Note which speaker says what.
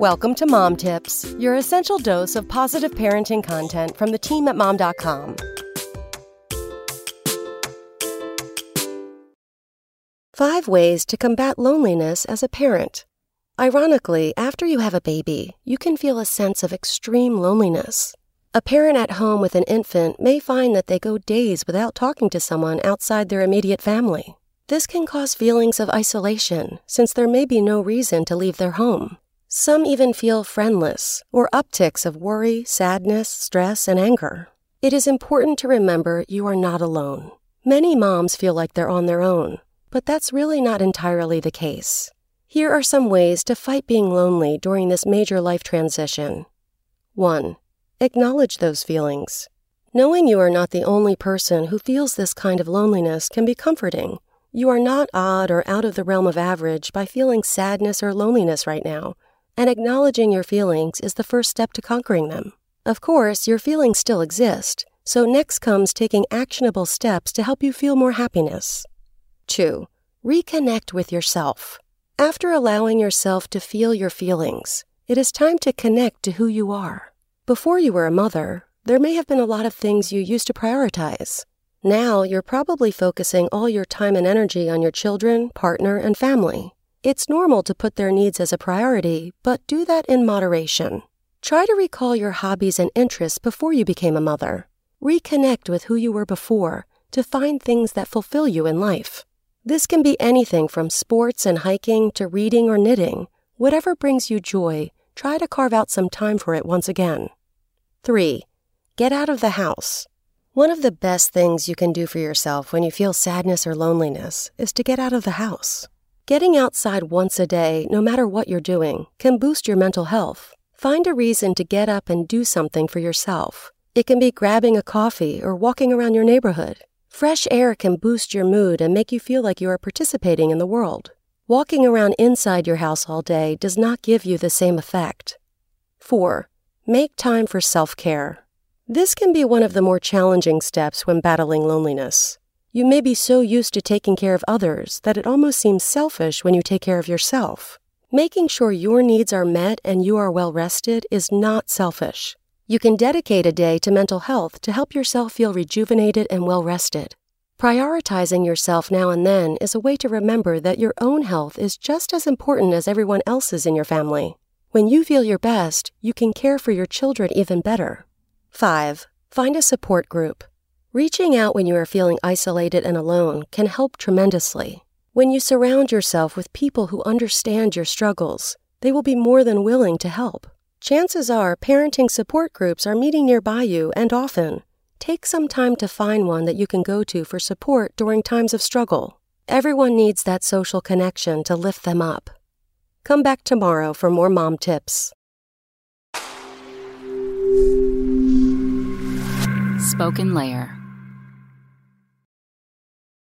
Speaker 1: Welcome to Mom Tips, your essential dose of positive parenting content from the team at mom.com. Five ways to combat loneliness as a parent. Ironically, after you have a baby, you can feel a sense of extreme loneliness. A parent at home with an infant may find that they go days without talking to someone outside their immediate family. This can cause feelings of isolation since there may be no reason to leave their home. Some even feel friendless or upticks of worry, sadness, stress, and anger. It is important to remember you are not alone. Many moms feel like they're on their own, but that's really not entirely the case. Here are some ways to fight being lonely during this major life transition. 1. Acknowledge those feelings. Knowing you are not the only person who feels this kind of loneliness can be comforting. You are not odd or out of the realm of average by feeling sadness or loneliness right now and acknowledging your feelings is the first step to conquering them. Of course, your feelings still exist, so next comes taking actionable steps to help you feel more happiness. 2. Reconnect with yourself. After allowing yourself to feel your feelings, it is time to connect to who you are. Before you were a mother, there may have been a lot of things you used to prioritize. Now you're probably focusing all your time and energy on your children, partner, and family. It's normal to put their needs as a priority, but do that in moderation. Try to recall your hobbies and interests before you became a mother. Reconnect with who you were before to find things that fulfill you in life. This can be anything from sports and hiking to reading or knitting. Whatever brings you joy, try to carve out some time for it once again. 3. Get out of the house. One of the best things you can do for yourself when you feel sadness or loneliness is to get out of the house. Getting outside once a day, no matter what you're doing, can boost your mental health. Find a reason to get up and do something for yourself. It can be grabbing a coffee or walking around your neighborhood. Fresh air can boost your mood and make you feel like you are participating in the world. Walking around inside your house all day does not give you the same effect. 4. Make time for self care. This can be one of the more challenging steps when battling loneliness. You may be so used to taking care of others that it almost seems selfish when you take care of yourself. Making sure your needs are met and you are well rested is not selfish. You can dedicate a day to mental health to help yourself feel rejuvenated and well rested. Prioritizing yourself now and then is a way to remember that your own health is just as important as everyone else's in your family. When you feel your best, you can care for your children even better. 5. Find a support group. Reaching out when you are feeling isolated and alone can help tremendously. When you surround yourself with people who understand your struggles, they will be more than willing to help. Chances are parenting support groups are meeting nearby you and often. Take some time to find one that you can go to for support during times of struggle. Everyone needs that social connection to lift them up. Come back tomorrow for more mom tips.
Speaker 2: Spoken Layer